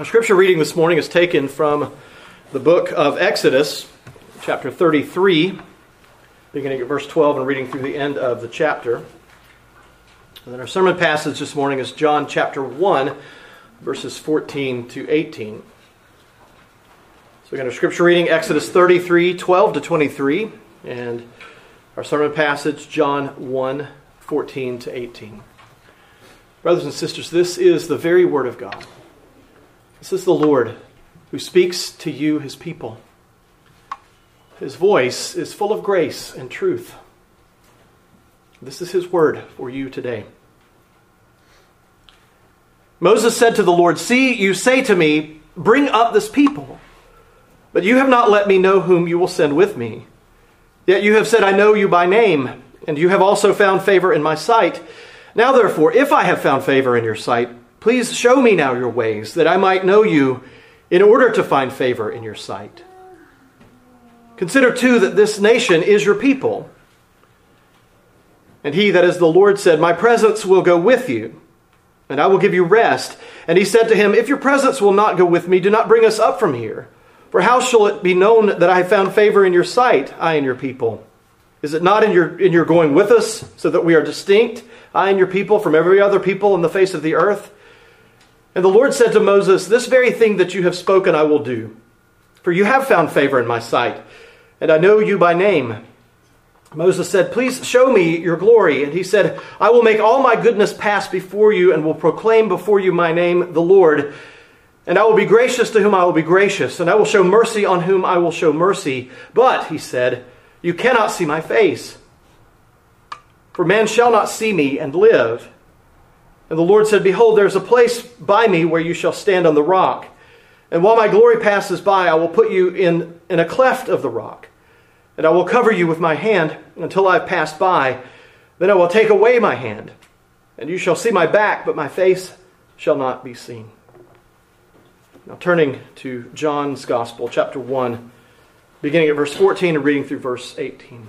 Our scripture reading this morning is taken from the book of Exodus, chapter 33, beginning at verse 12 and reading through the end of the chapter. And then our sermon passage this morning is John chapter 1, verses 14 to 18. So again, our scripture reading, Exodus 33, 12 to 23, and our sermon passage, John 1, 14 to 18. Brothers and sisters, this is the very word of God. This is the Lord who speaks to you, his people. His voice is full of grace and truth. This is his word for you today. Moses said to the Lord, See, you say to me, Bring up this people, but you have not let me know whom you will send with me. Yet you have said, I know you by name, and you have also found favor in my sight. Now, therefore, if I have found favor in your sight, Please show me now your ways, that I might know you in order to find favor in your sight. Consider too that this nation is your people. And he that is the Lord said, My presence will go with you, and I will give you rest. And he said to him, If your presence will not go with me, do not bring us up from here. For how shall it be known that I have found favor in your sight, I and your people? Is it not in your, in your going with us, so that we are distinct, I and your people, from every other people on the face of the earth? And the Lord said to Moses, This very thing that you have spoken I will do. For you have found favor in my sight, and I know you by name. Moses said, Please show me your glory. And he said, I will make all my goodness pass before you, and will proclaim before you my name, the Lord. And I will be gracious to whom I will be gracious, and I will show mercy on whom I will show mercy. But, he said, you cannot see my face. For man shall not see me and live. And the Lord said, Behold, there is a place by me where you shall stand on the rock. And while my glory passes by, I will put you in, in a cleft of the rock. And I will cover you with my hand until I have passed by. Then I will take away my hand. And you shall see my back, but my face shall not be seen. Now, turning to John's Gospel, chapter 1, beginning at verse 14 and reading through verse 18.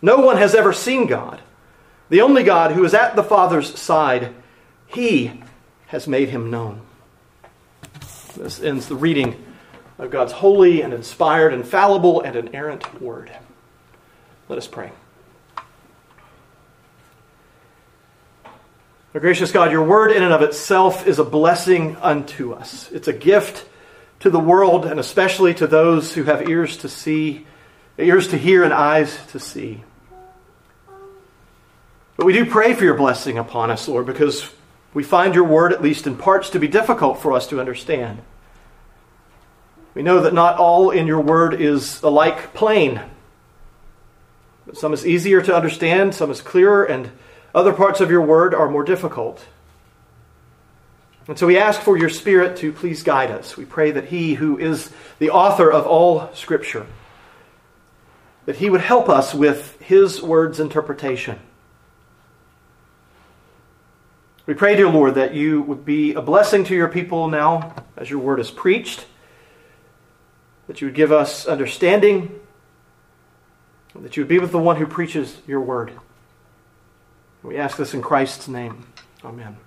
No one has ever seen God. The only God who is at the Father's side, he has made him known. This ends the reading of God's holy and inspired, infallible, and inerrant word. Let us pray. Our gracious God, your word in and of itself is a blessing unto us. It's a gift to the world, and especially to those who have ears to see, ears to hear, and eyes to see. But we do pray for your blessing upon us, Lord, because we find your word, at least in parts, to be difficult for us to understand. We know that not all in your word is alike plain. Some is easier to understand, some is clearer, and other parts of your word are more difficult. And so we ask for your Spirit to please guide us. We pray that He, who is the author of all Scripture, that He would help us with His word's interpretation. We pray, dear Lord, that you would be a blessing to your people now as your word is preached, that you would give us understanding, that you would be with the one who preaches your word. We ask this in Christ's name. Amen.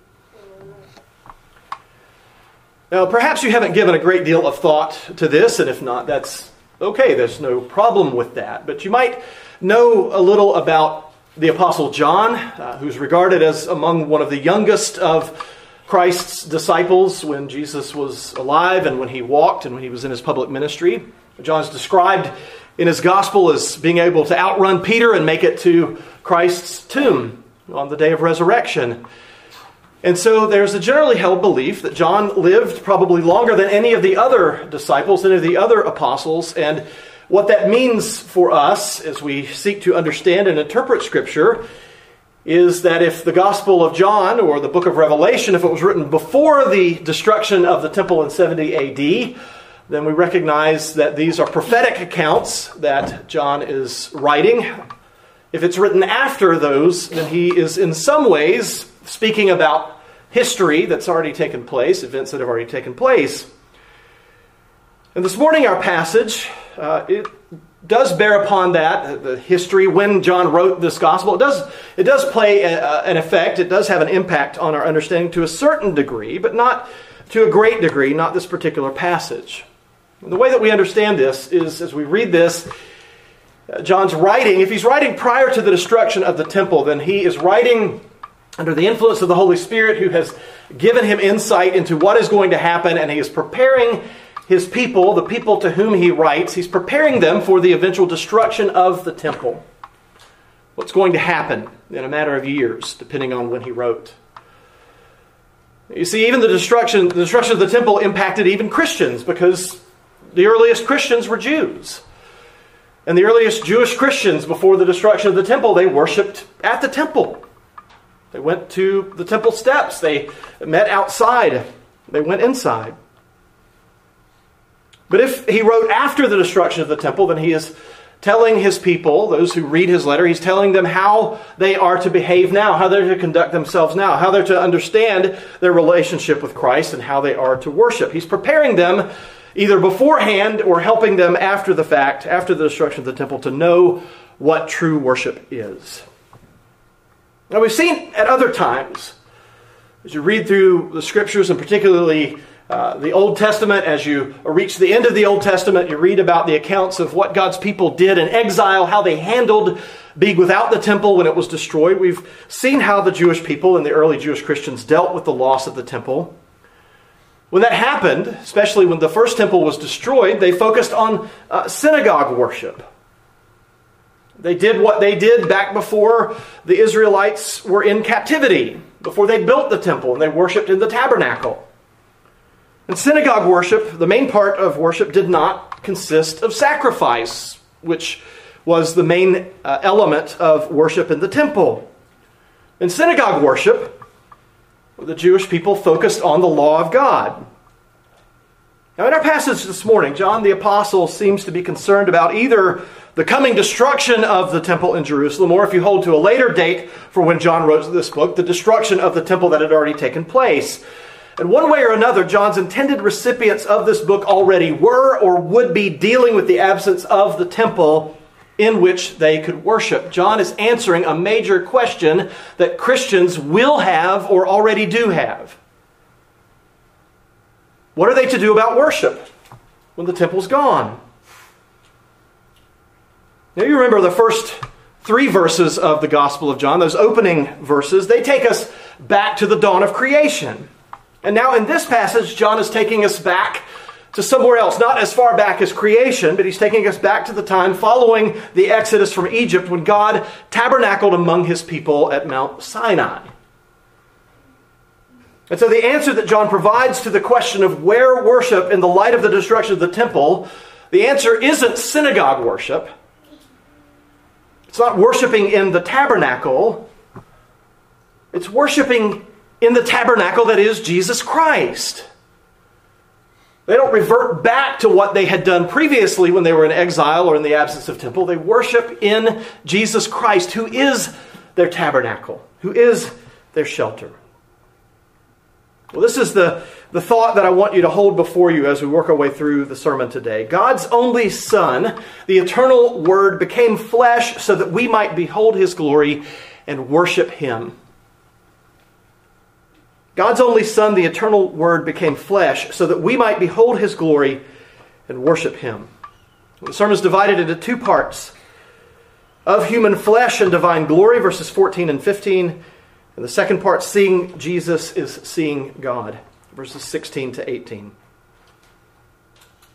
Now, perhaps you haven't given a great deal of thought to this, and if not, that's okay. There's no problem with that. But you might know a little about the Apostle John, uh, who's regarded as among one of the youngest of Christ's disciples when Jesus was alive and when he walked and when he was in his public ministry. John's described in his gospel as being able to outrun Peter and make it to Christ's tomb on the day of resurrection. And so there's a generally held belief that John lived probably longer than any of the other disciples, any of the other apostles, and what that means for us as we seek to understand and interpret Scripture is that if the Gospel of John or the book of Revelation, if it was written before the destruction of the temple in 70 AD, then we recognize that these are prophetic accounts that John is writing. If it's written after those, then he is in some ways speaking about history that's already taken place, events that have already taken place. And this morning, our passage, uh, it does bear upon that, the history, when John wrote this gospel. It does, it does play a, an effect, it does have an impact on our understanding to a certain degree, but not to a great degree, not this particular passage. And the way that we understand this is as we read this, uh, John's writing, if he's writing prior to the destruction of the temple, then he is writing under the influence of the Holy Spirit who has given him insight into what is going to happen, and he is preparing his people, the people to whom he writes, he's preparing them for the eventual destruction of the temple. What's going to happen in a matter of years, depending on when he wrote. You see, even the destruction, the destruction of the temple impacted even Christians because the earliest Christians were Jews. And the earliest Jewish Christians, before the destruction of the temple, they worshiped at the temple. They went to the temple steps. They met outside. They went inside. But if he wrote after the destruction of the temple, then he is telling his people, those who read his letter, he's telling them how they are to behave now, how they're to conduct themselves now, how they're to understand their relationship with Christ, and how they are to worship. He's preparing them either beforehand or helping them after the fact, after the destruction of the temple, to know what true worship is. Now, we've seen at other times, as you read through the scriptures, and particularly uh, the Old Testament, as you reach the end of the Old Testament, you read about the accounts of what God's people did in exile, how they handled being without the temple when it was destroyed. We've seen how the Jewish people and the early Jewish Christians dealt with the loss of the temple. When that happened, especially when the first temple was destroyed, they focused on uh, synagogue worship. They did what they did back before the Israelites were in captivity, before they built the temple and they worshiped in the tabernacle. In synagogue worship, the main part of worship did not consist of sacrifice, which was the main uh, element of worship in the temple. In synagogue worship, the Jewish people focused on the law of God. Now, in our passage this morning, John the Apostle seems to be concerned about either the coming destruction of the temple in Jerusalem, or if you hold to a later date for when John wrote this book, the destruction of the temple that had already taken place. And one way or another, John's intended recipients of this book already were or would be dealing with the absence of the temple in which they could worship. John is answering a major question that Christians will have or already do have. What are they to do about worship when the temple's gone? Now, you remember the first three verses of the Gospel of John, those opening verses, they take us back to the dawn of creation. And now in this passage, John is taking us back to somewhere else, not as far back as creation, but he's taking us back to the time following the exodus from Egypt when God tabernacled among his people at Mount Sinai. And so the answer that John provides to the question of where worship in the light of the destruction of the temple, the answer isn't synagogue worship. It's not worshiping in the tabernacle. It's worshiping in the tabernacle that is Jesus Christ. They don't revert back to what they had done previously when they were in exile or in the absence of temple. They worship in Jesus Christ, who is their tabernacle, who is their shelter. Well, this is the, the thought that I want you to hold before you as we work our way through the sermon today. God's only Son, the eternal Word, became flesh so that we might behold His glory and worship Him. God's only Son, the eternal Word, became flesh so that we might behold His glory and worship Him. The sermon is divided into two parts of human flesh and divine glory, verses 14 and 15. And the second part, seeing Jesus, is seeing God, verses 16 to 18.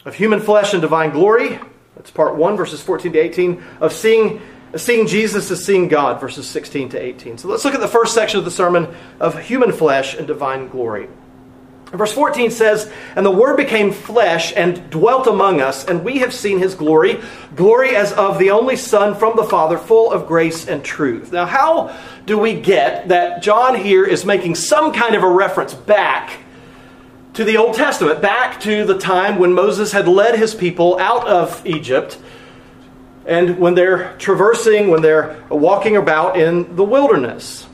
Of human flesh and divine glory, that's part 1, verses 14 to 18. Of seeing Seeing Jesus is seeing God, verses 16 to 18. So let's look at the first section of the sermon of human flesh and divine glory. Verse 14 says, And the Word became flesh and dwelt among us, and we have seen his glory, glory as of the only Son from the Father, full of grace and truth. Now, how do we get that John here is making some kind of a reference back to the Old Testament, back to the time when Moses had led his people out of Egypt, and when they're traversing, when they're walking about in the wilderness?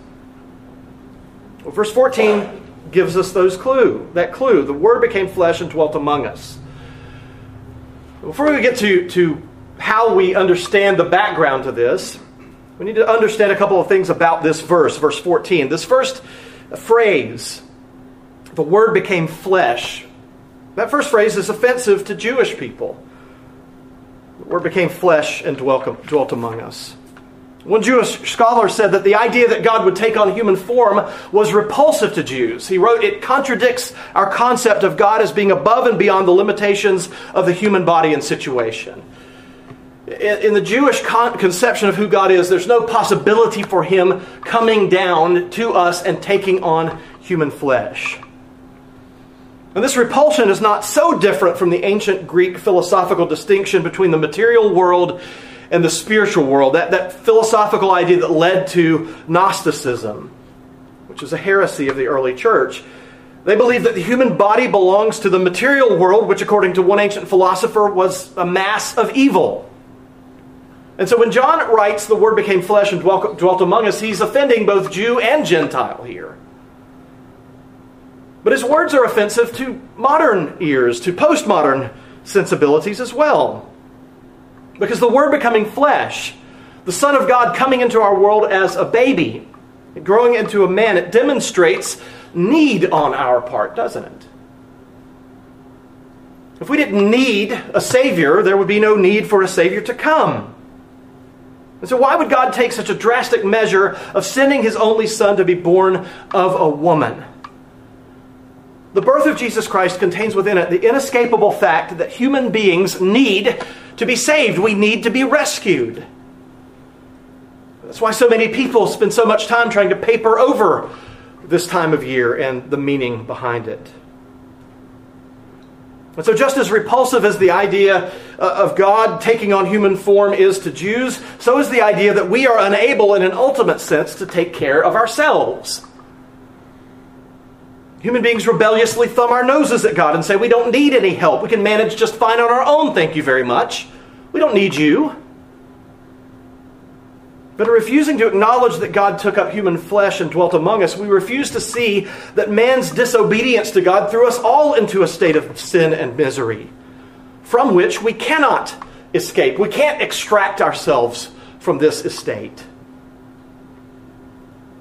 Well, verse 14 gives us those clue, that clue. The Word became flesh and dwelt among us. Before we get to, to how we understand the background to this, we need to understand a couple of things about this verse, verse 14. This first phrase, the Word became flesh, that first phrase is offensive to Jewish people. The Word became flesh and dwelt, dwelt among us. One Jewish scholar said that the idea that God would take on human form was repulsive to Jews. He wrote, It contradicts our concept of God as being above and beyond the limitations of the human body and situation. In the Jewish conception of who God is, there's no possibility for Him coming down to us and taking on human flesh. And this repulsion is not so different from the ancient Greek philosophical distinction between the material world and the spiritual world, that, that philosophical idea that led to Gnosticism, which is a heresy of the early church. They believed that the human body belongs to the material world, which, according to one ancient philosopher, was a mass of evil. And so when John writes, the Word became flesh and dwelt, dwelt among us, he's offending both Jew and Gentile here. But his words are offensive to modern ears, to postmodern sensibilities as well. Because the Word becoming flesh, the Son of God coming into our world as a baby, growing into a man, it demonstrates need on our part, doesn't it? If we didn't need a Savior, there would be no need for a Savior to come. And so, why would God take such a drastic measure of sending His only Son to be born of a woman? The birth of Jesus Christ contains within it the inescapable fact that human beings need to be saved. We need to be rescued. That's why so many people spend so much time trying to paper over this time of year and the meaning behind it. And so, just as repulsive as the idea uh, of God taking on human form is to Jews, so is the idea that we are unable, in an ultimate sense, to take care of ourselves. Human beings rebelliously thumb our noses at God and say, We don't need any help. We can manage just fine on our own, thank you very much. We don't need you. But in refusing to acknowledge that God took up human flesh and dwelt among us, we refuse to see that man's disobedience to God threw us all into a state of sin and misery, from which we cannot escape. We can't extract ourselves from this estate.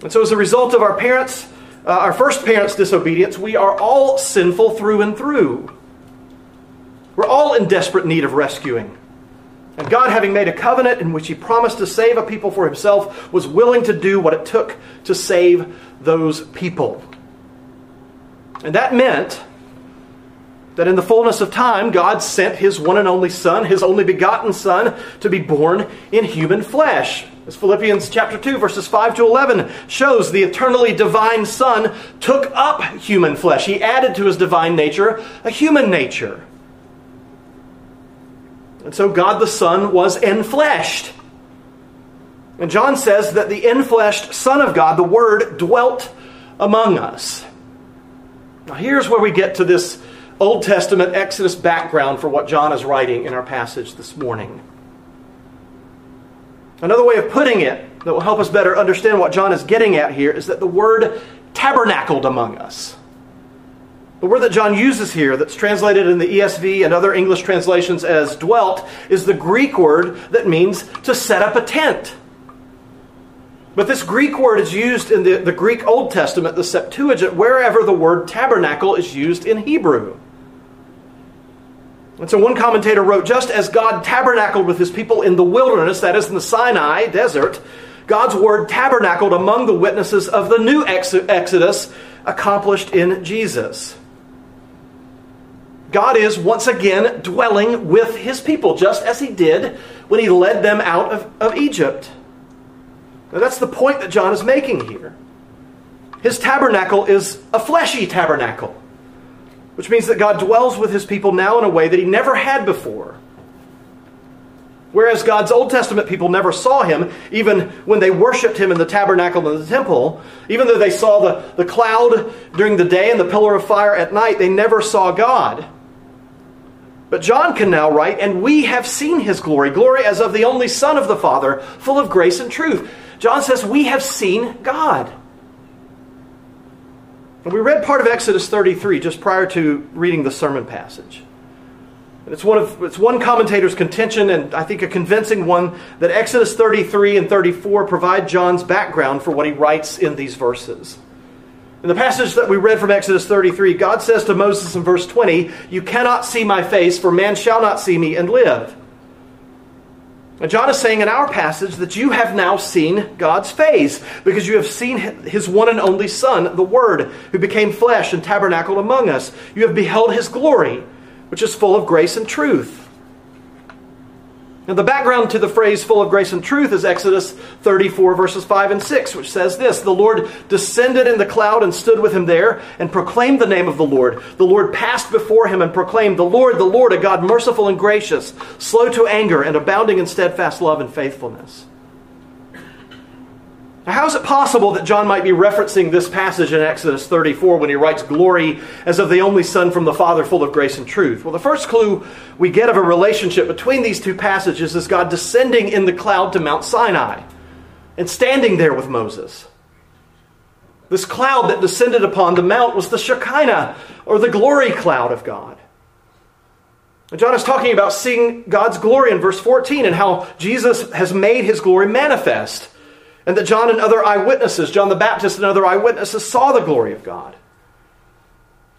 And so, as a result of our parents' uh, our first parent's disobedience, we are all sinful through and through. We're all in desperate need of rescuing. And God, having made a covenant in which He promised to save a people for Himself, was willing to do what it took to save those people. And that meant that in the fullness of time, God sent His one and only Son, His only begotten Son, to be born in human flesh. As Philippians chapter 2, verses 5 to 11 shows, the eternally divine Son took up human flesh. He added to his divine nature a human nature. And so God the Son was enfleshed. And John says that the enfleshed Son of God, the Word, dwelt among us. Now, here's where we get to this Old Testament Exodus background for what John is writing in our passage this morning. Another way of putting it that will help us better understand what John is getting at here is that the word tabernacled among us. The word that John uses here, that's translated in the ESV and other English translations as dwelt, is the Greek word that means to set up a tent. But this Greek word is used in the, the Greek Old Testament, the Septuagint, wherever the word tabernacle is used in Hebrew. And so one commentator wrote just as God tabernacled with his people in the wilderness, that is in the Sinai desert, God's word tabernacled among the witnesses of the new Exodus accomplished in Jesus. God is once again dwelling with his people, just as he did when he led them out of, of Egypt. Now, that's the point that John is making here. His tabernacle is a fleshy tabernacle. Which means that God dwells with his people now in a way that he never had before. Whereas God's Old Testament people never saw him, even when they worshiped him in the tabernacle and the temple, even though they saw the, the cloud during the day and the pillar of fire at night, they never saw God. But John can now write, and we have seen his glory, glory as of the only Son of the Father, full of grace and truth. John says, We have seen God. And we read part of Exodus 33 just prior to reading the sermon passage. And it's one of it's one commentator's contention, and I think a convincing one, that Exodus 33 and 34 provide John's background for what he writes in these verses. In the passage that we read from Exodus 33, God says to Moses in verse 20, You cannot see my face, for man shall not see me and live. And John is saying in our passage that you have now seen God's face, because you have seen his one and only Son, the Word, who became flesh and tabernacled among us. You have beheld his glory which is full of grace and truth. Now, the background to the phrase full of grace and truth is Exodus 34, verses 5 and 6, which says this The Lord descended in the cloud and stood with him there and proclaimed the name of the Lord. The Lord passed before him and proclaimed, The Lord, the Lord, a God merciful and gracious, slow to anger, and abounding in steadfast love and faithfulness. Now, how is it possible that John might be referencing this passage in Exodus 34 when he writes glory as of the only Son from the Father, full of grace and truth? Well, the first clue we get of a relationship between these two passages is God descending in the cloud to Mount Sinai and standing there with Moses. This cloud that descended upon the mount was the Shekinah, or the glory cloud of God. And John is talking about seeing God's glory in verse 14 and how Jesus has made his glory manifest. And that John and other eyewitnesses, John the Baptist and other eyewitnesses, saw the glory of God.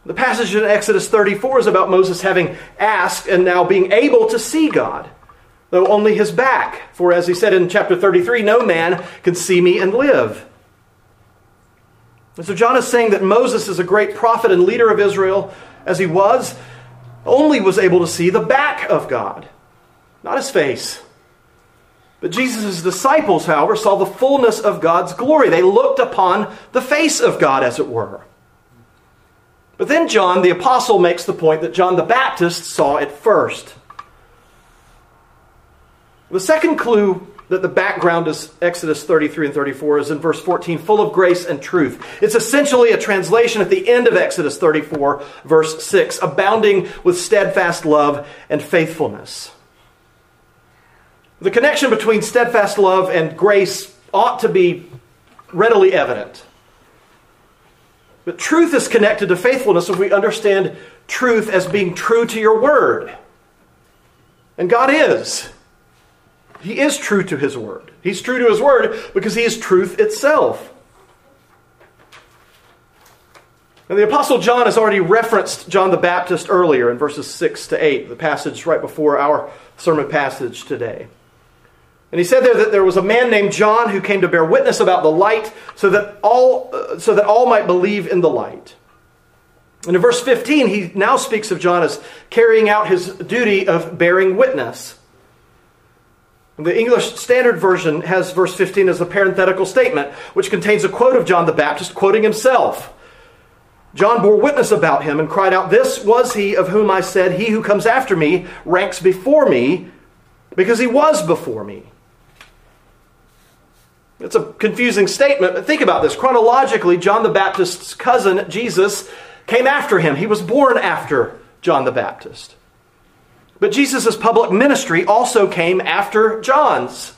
The passage in Exodus 34 is about Moses having asked and now being able to see God, though only his back. For as he said in chapter 33, no man can see me and live. And so John is saying that Moses is a great prophet and leader of Israel, as he was, only was able to see the back of God, not his face. But Jesus' disciples, however, saw the fullness of God's glory. They looked upon the face of God, as it were. But then John, the apostle, makes the point that John the Baptist saw it first. The second clue that the background is Exodus 33 and 34 is in verse 14, full of grace and truth. It's essentially a translation at the end of Exodus 34, verse 6, abounding with steadfast love and faithfulness. The connection between steadfast love and grace ought to be readily evident. But truth is connected to faithfulness if we understand truth as being true to your word. And God is. He is true to his word. He's true to his word because he is truth itself. And the Apostle John has already referenced John the Baptist earlier in verses 6 to 8, the passage right before our sermon passage today. And he said there that there was a man named John who came to bear witness about the light so that all, uh, so that all might believe in the light. And in verse 15, he now speaks of John as carrying out his duty of bearing witness. The English Standard Version has verse 15 as a parenthetical statement, which contains a quote of John the Baptist quoting himself. John bore witness about him and cried out, This was he of whom I said, He who comes after me ranks before me, because he was before me. It's a confusing statement, but think about this. Chronologically, John the Baptist's cousin, Jesus, came after him. He was born after John the Baptist. But Jesus' public ministry also came after John's.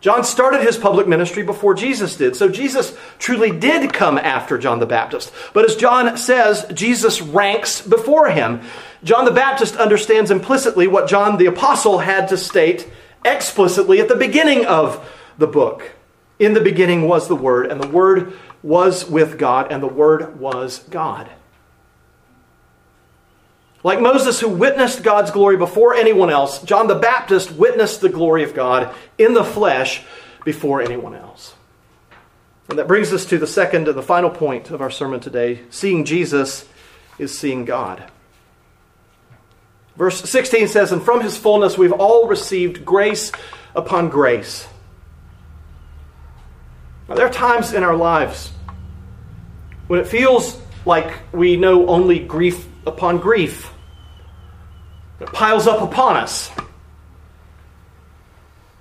John started his public ministry before Jesus did. So Jesus truly did come after John the Baptist. But as John says, Jesus ranks before him. John the Baptist understands implicitly what John the Apostle had to state explicitly at the beginning of the book. In the beginning was the Word, and the Word was with God, and the Word was God. Like Moses, who witnessed God's glory before anyone else, John the Baptist witnessed the glory of God in the flesh before anyone else. And that brings us to the second and the final point of our sermon today. Seeing Jesus is seeing God. Verse 16 says, And from his fullness we've all received grace upon grace. Now, there are times in our lives when it feels like we know only grief upon grief. It piles up upon us.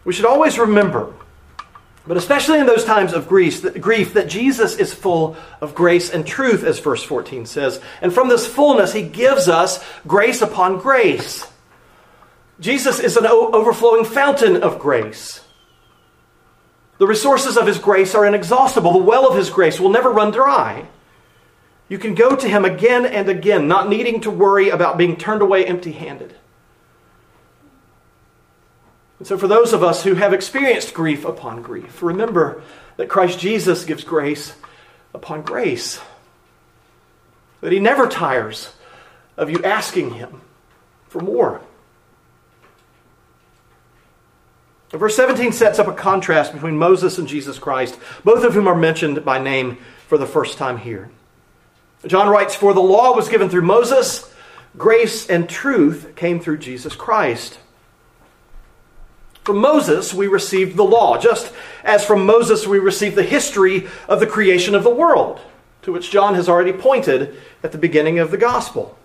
We should always remember, but especially in those times of grief, that, grief, that Jesus is full of grace and truth, as verse 14 says. And from this fullness, he gives us grace upon grace. Jesus is an overflowing fountain of grace. The resources of his grace are inexhaustible. The well of his grace will never run dry. You can go to him again and again, not needing to worry about being turned away empty handed. And so, for those of us who have experienced grief upon grief, remember that Christ Jesus gives grace upon grace. That he never tires of you asking him for more. Verse 17 sets up a contrast between Moses and Jesus Christ, both of whom are mentioned by name for the first time here. John writes, For the law was given through Moses, grace and truth came through Jesus Christ. From Moses, we received the law, just as from Moses, we received the history of the creation of the world, to which John has already pointed at the beginning of the gospel.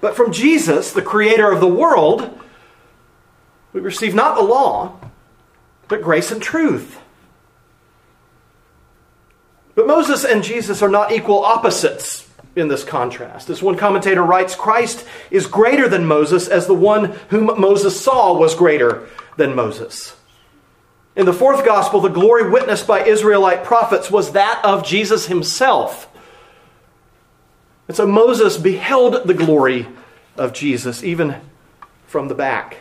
But from Jesus, the creator of the world, we receive not the law, but grace and truth. But Moses and Jesus are not equal opposites in this contrast. As one commentator writes, Christ is greater than Moses, as the one whom Moses saw was greater than Moses. In the fourth gospel, the glory witnessed by Israelite prophets was that of Jesus himself. And so Moses beheld the glory of Jesus, even from the back.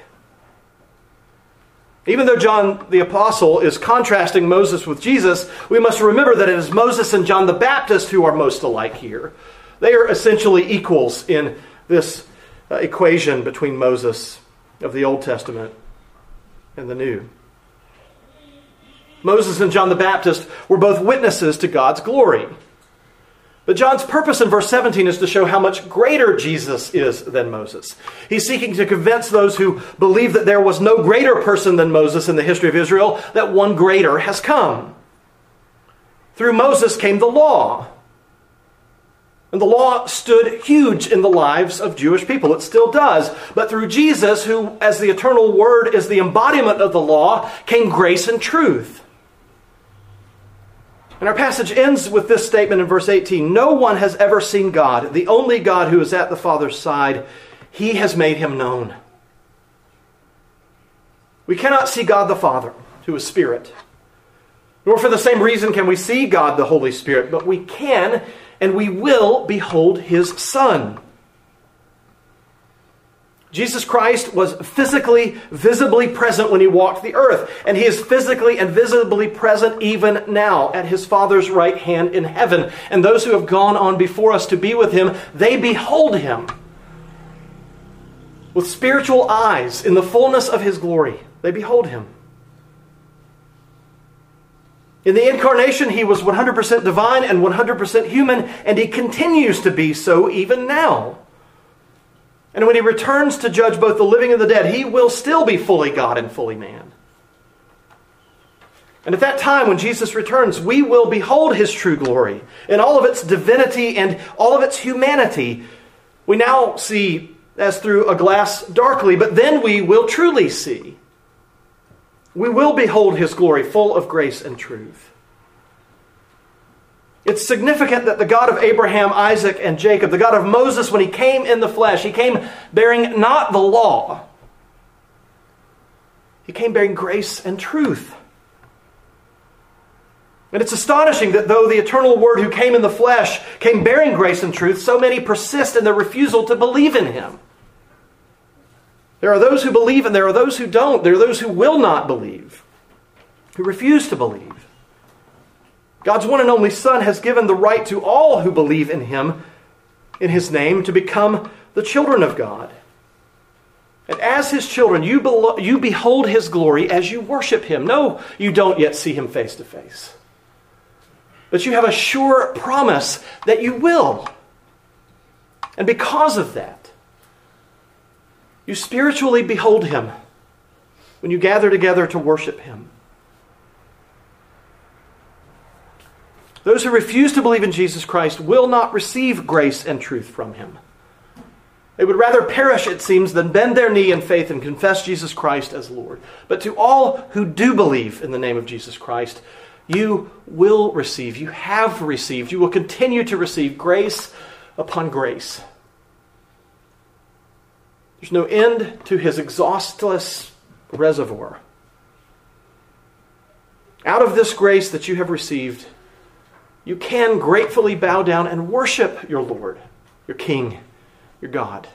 Even though John the Apostle is contrasting Moses with Jesus, we must remember that it is Moses and John the Baptist who are most alike here. They are essentially equals in this uh, equation between Moses of the Old Testament and the New. Moses and John the Baptist were both witnesses to God's glory. But John's purpose in verse 17 is to show how much greater Jesus is than Moses. He's seeking to convince those who believe that there was no greater person than Moses in the history of Israel that one greater has come. Through Moses came the law. And the law stood huge in the lives of Jewish people. It still does. But through Jesus, who, as the eternal Word, is the embodiment of the law, came grace and truth. And our passage ends with this statement in verse 18 No one has ever seen God, the only God who is at the Father's side. He has made him known. We cannot see God the Father, who is Spirit. Nor for the same reason can we see God the Holy Spirit, but we can and we will behold his Son. Jesus Christ was physically, visibly present when he walked the earth, and he is physically and visibly present even now at his Father's right hand in heaven. And those who have gone on before us to be with him, they behold him with spiritual eyes in the fullness of his glory. They behold him. In the incarnation, he was 100% divine and 100% human, and he continues to be so even now. And when he returns to judge both the living and the dead, he will still be fully God and fully man. And at that time, when Jesus returns, we will behold his true glory in all of its divinity and all of its humanity. We now see as through a glass darkly, but then we will truly see. We will behold his glory full of grace and truth. It's significant that the God of Abraham, Isaac, and Jacob, the God of Moses, when he came in the flesh, he came bearing not the law, he came bearing grace and truth. And it's astonishing that though the eternal Word who came in the flesh came bearing grace and truth, so many persist in their refusal to believe in him. There are those who believe and there are those who don't. There are those who will not believe, who refuse to believe. God's one and only Son has given the right to all who believe in him, in his name, to become the children of God. And as his children, you, be- you behold his glory as you worship him. No, you don't yet see him face to face. But you have a sure promise that you will. And because of that, you spiritually behold him when you gather together to worship him. Those who refuse to believe in Jesus Christ will not receive grace and truth from him. They would rather perish, it seems, than bend their knee in faith and confess Jesus Christ as Lord. But to all who do believe in the name of Jesus Christ, you will receive, you have received, you will continue to receive grace upon grace. There's no end to his exhaustless reservoir. Out of this grace that you have received, you can gratefully bow down and worship your Lord, your King, your God.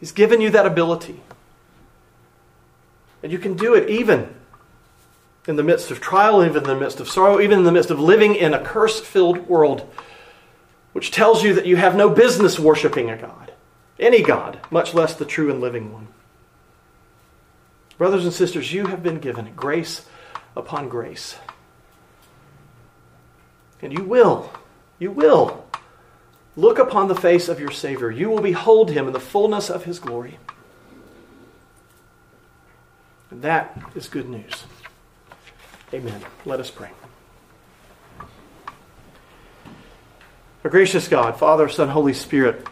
He's given you that ability. And you can do it even in the midst of trial, even in the midst of sorrow, even in the midst of living in a curse filled world, which tells you that you have no business worshiping a God, any God, much less the true and living one. Brothers and sisters, you have been given grace upon grace. And you will, you will look upon the face of your Savior. You will behold him in the fullness of his glory. And that is good news. Amen. Let us pray. Our gracious God, Father, Son, Holy Spirit,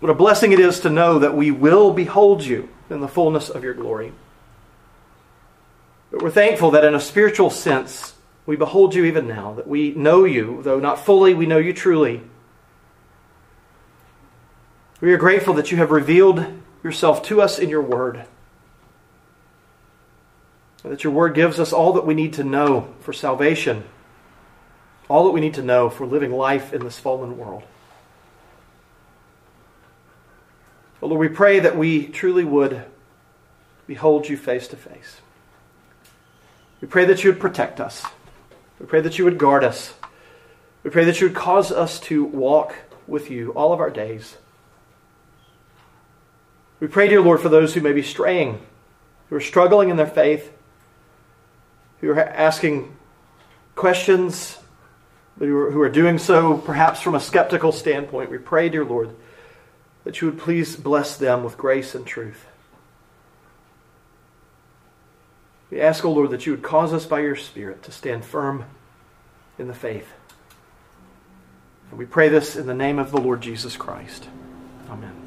what a blessing it is to know that we will behold you in the fullness of your glory. But we're thankful that in a spiritual sense, we behold you even now, that we know you, though not fully, we know you truly. We are grateful that you have revealed yourself to us in your word. That your word gives us all that we need to know for salvation, all that we need to know for living life in this fallen world. But Lord, we pray that we truly would behold you face to face. We pray that you would protect us. We pray that you would guard us. We pray that you would cause us to walk with you all of our days. We pray, dear Lord, for those who may be straying, who are struggling in their faith, who are asking questions, who are, doing so perhaps from a skeptical standpoint. We pray, dear Lord, that you would please bless them with grace and truth. We ask, O oh Lord, that you would cause us by your Spirit to stand firm in the faith. And we pray this in the name of the Lord Jesus Christ. Amen.